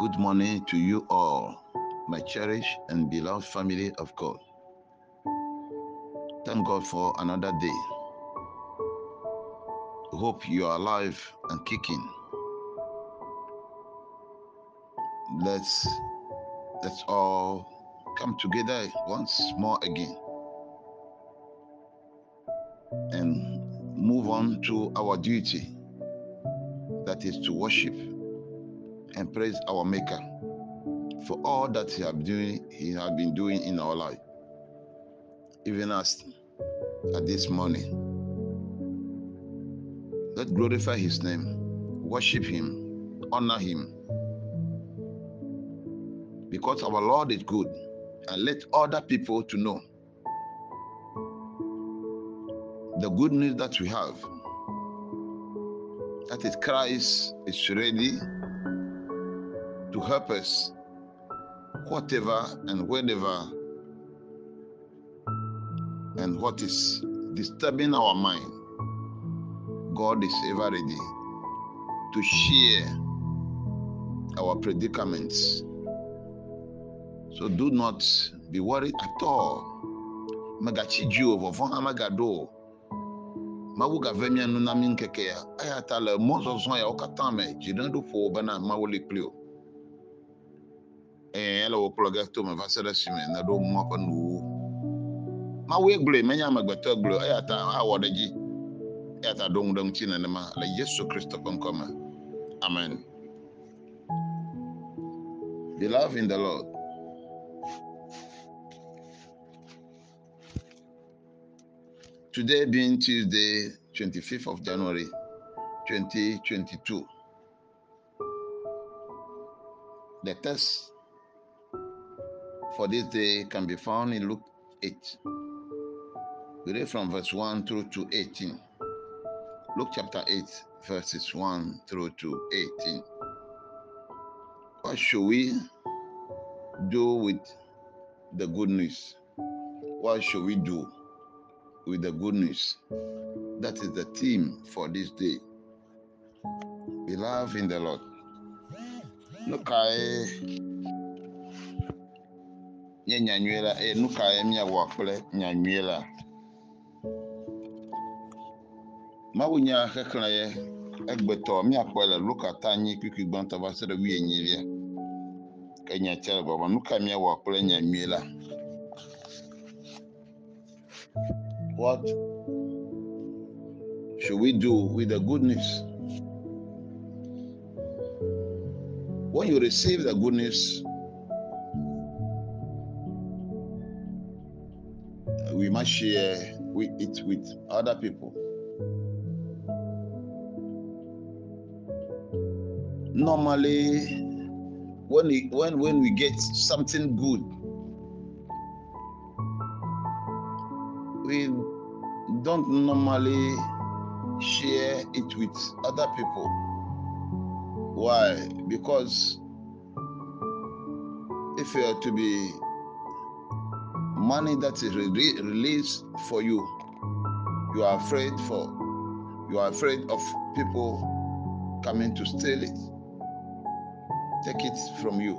Good morning to you all, my cherished and beloved family of God. Thank God for another day. Hope you are alive and kicking. Let's let's all come together once more again and move on to our duty that is to worship and praise our maker for all that he have doing he has been doing in our life. Even as at this morning let glorify his name worship him honor him. Because our lord is good and let other people to know the good news that we have. That is christ is ready to help us whatever and whenever and what is disturbing our mind god is ever ready to share our predicaments. So do not be worried at all. Magachi jehova vɔ hã megado mawu gave mia nu na mi ŋkeke ya. Eya ta le mɔzɔzɔ yawo katã me dziɖeɖoƒo bena mawu Eh, ele wo kplɔ ge to me va se ɖe esime neɖo mɔ ƒe nuwo mawue gblɔe menye amegbetɔ gblɔe eya ta awɔ ɖe dzi eya ta ɖo ŋu ɖe ŋuti nenema le yesu kristo ƒe ŋkɔ me. Amen. Beloved in the lord. Today being tuesday 25th of january 2022 the text for this day can be found in luke 8 we read from verse 1 through to 18 luke chapter 8 verses 1 through to 18 what should we do with the good news? What should we do with the good news? That is the theme for this day. Beloved in the lord. Look, kae nye nyanyue la eye kae miawɔ kple nyanyue la. Mawunya xexlẽ ye egbetɔ le luka ta nyi kpikpi gbãtɔ va se ɖe wuienyilia ke nya le ka miawɔ kple nyanyue la? What should we do with the good news? When you receive the good news we must share with it with other people. Normally when we when when we get something good we don't normally share it with other people. Why? Because if you are to be money that is re- released for you you are afraid for you are afraid of people coming to steal it take it from you.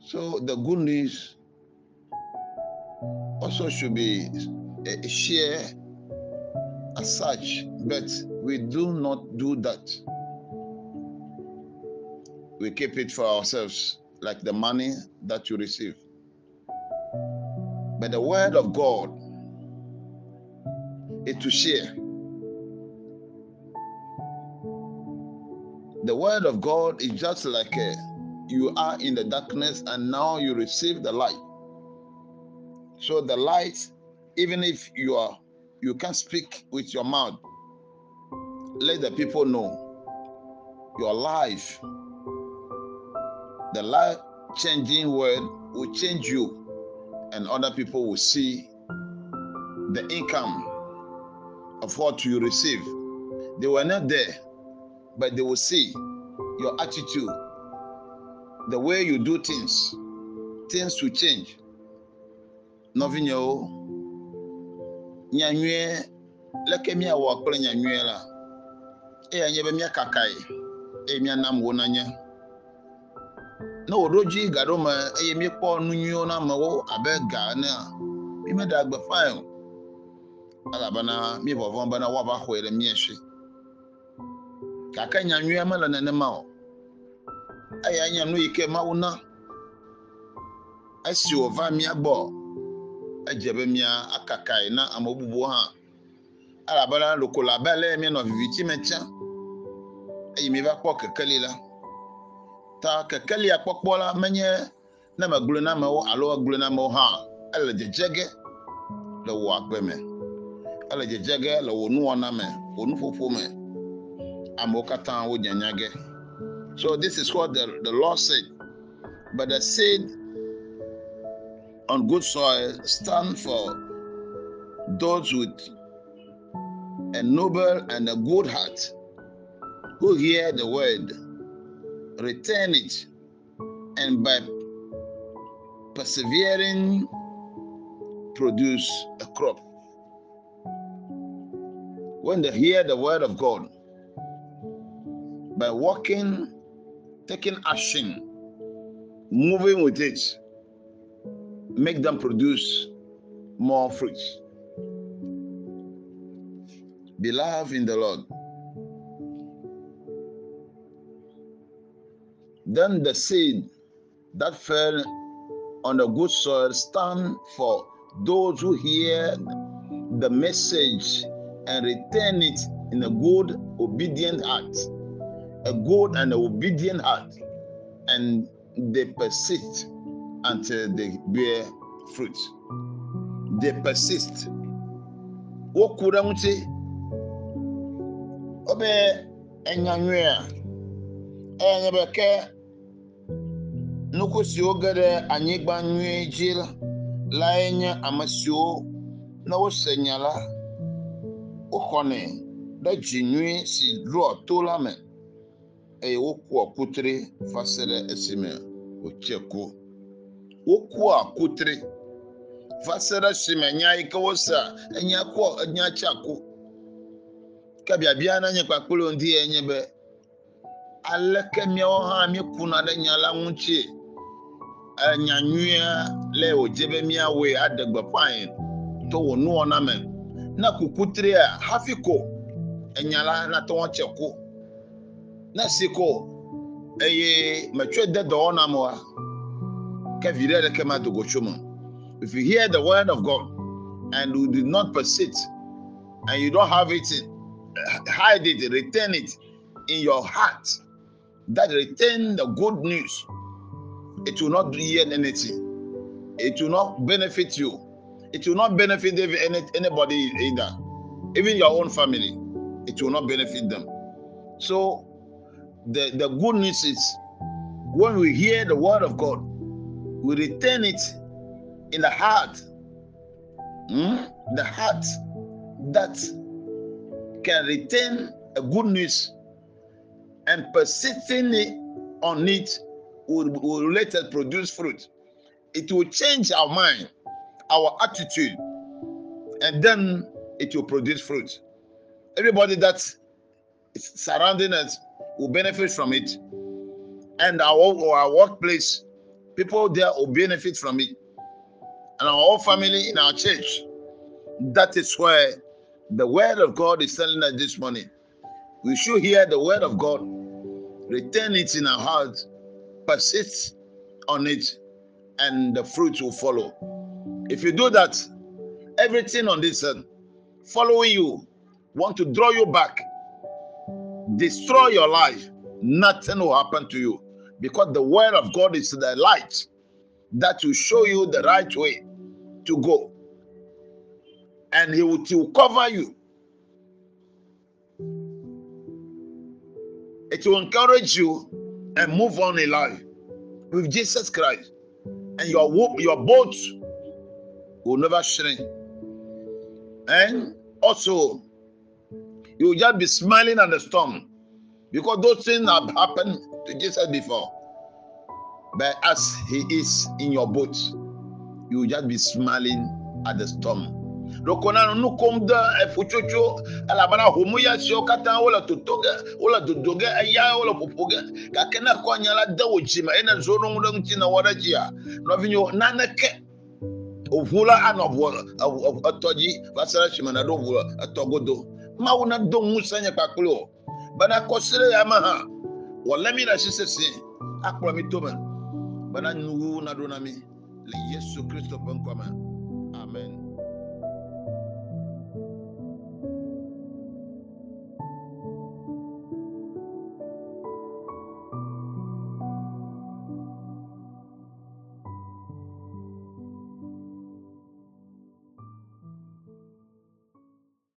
So the good news also should be shared as such but we do not do that. We keep it for ourselves like the money that you receive but the word of god is to share. The word of god is just like a, you are in the darkness and now you receive the light. So the light even if you are you can speak with your mouth let the people know your life. The life changing word will change you and other people will see the income of what you receive. They were not there but they will see your attitude the way you do things. Things will change. Nɔvinyewo nyanyue leke miawɔ kple nyanyue la. Eya nye be miakakae emia nam wo nanya na wòɖo dzi gaɖo me eye míekpɔ nu nyuiwo na amewo abe ga ene a. Mí meɖe agbe fain o. Elabena mí vɔvɔm bena woava xɔe le mía si gake nyanyuia mele nenema o. Eya nye nu yi ke mawu na. Esi wòva mía gbɔ edze be mía akakae na ame bubuwo hã. Elabena loko abe ale míenɔ viviti me tsã eye mi va kpɔ kekeli la. Ta kekelia kpɔkpɔ la menye ne megblɔ na amewo alo egblɔ na amewo hã ele dzedze ge le wò agbe me. Ele dzedze ge le wò nuwɔna me wò nuƒoƒo me. Amewo katã wo nyanya ge so this is what the the lord said. But the seed on good soil stand for those with a noble and a good heart who hear the word, return it, and by persevering, produce a crop. When they hear the word of God, by walking, taking action, moving with it, make them produce more fruits. Beloved in the Lord, Then the seed that fell on the good soil stand for those who hear the message and return it in a good, obedient heart. A good and obedient heart. And they persist until they bear fruit. They persist. Wokura muti obe enyanwea enye nnukwu siwo ge ɖe anyigba nyuie dzi la lae nye ame siwo ne wose nya la woxɔnɛ ɖe dzi nyui si ɖoa to la me eye wokua kutre va se ɖe esime wòtse ku. Wokua kutre va se ɖe esime nya yi ke wosa enya kɔ enya tsa ku. Ke biabia na nye kpakple ŋdi enye be aleke míawo hã míekuna ɖe nya la ŋutie enya nyuia le wòdze be míawoe aɖe gbeƒãe to wò nuwɔna me. Ne kukutrea hafi ko enya la nate ŋu tse ku ne si ko eye metsɔe de dɔwɔna me wa ke viɖe ɖeke madogo tso me. If you hear the word of God and you did not persist and you don't have it hide it retain it in your heart that retain the good news it will not yield anything. It will not benefit you. It will not benefit any, anybody either. Even your own family. It will not benefit them. So the, the good news is when we hear the word of God, we retain it in the heart. Hmm? The heart that can retain a good news and persisting on it will, will later produce fruit. It will change our mind, our attitude, and then it will produce fruit. Everybody that is surrounding us will benefit from it, and our, our workplace, people there will benefit from it, and our whole family in our church. That is where the word of God is telling us this morning. We should hear the word of God, retain it in our hearts, persist on it, and the fruit will follow. If you do that, everything on this earth following you want to draw you back, destroy your life, nothing will happen to you because the word of God is the light that will show you the right way to go. And he will, he will cover you. It will encourage you and move on in life with Jesus Christ. And your your boat will never shrink. And also, you will just be smiling at the storm because those things have happened to Jesus before. But as he is in your boat, you will just be smiling at the storm ɖokona nu kom de efutsotso elabena homu ya siwo katã wole toto ge wole dodo ge eya wole ƒoƒo ge gake ne kɔ nya la de wò dzi me eye ne zo ɖo ŋu ɖe ŋuti ne wɔ ɖe dzia nɔvinyo naneke ʋu la anɔ ʋu etɔ dzi va se ɖe esime ne ɖo ʋu etɔ godo. Mawu ne do ŋusẽ nye kpakple o bena kɔsiɖe ya me hã wòlé mi ɖe asi sesẽ akplɔ mi tome. Bena nuwuwu naɖo na mi le yesu kristo ƒe ŋkɔ me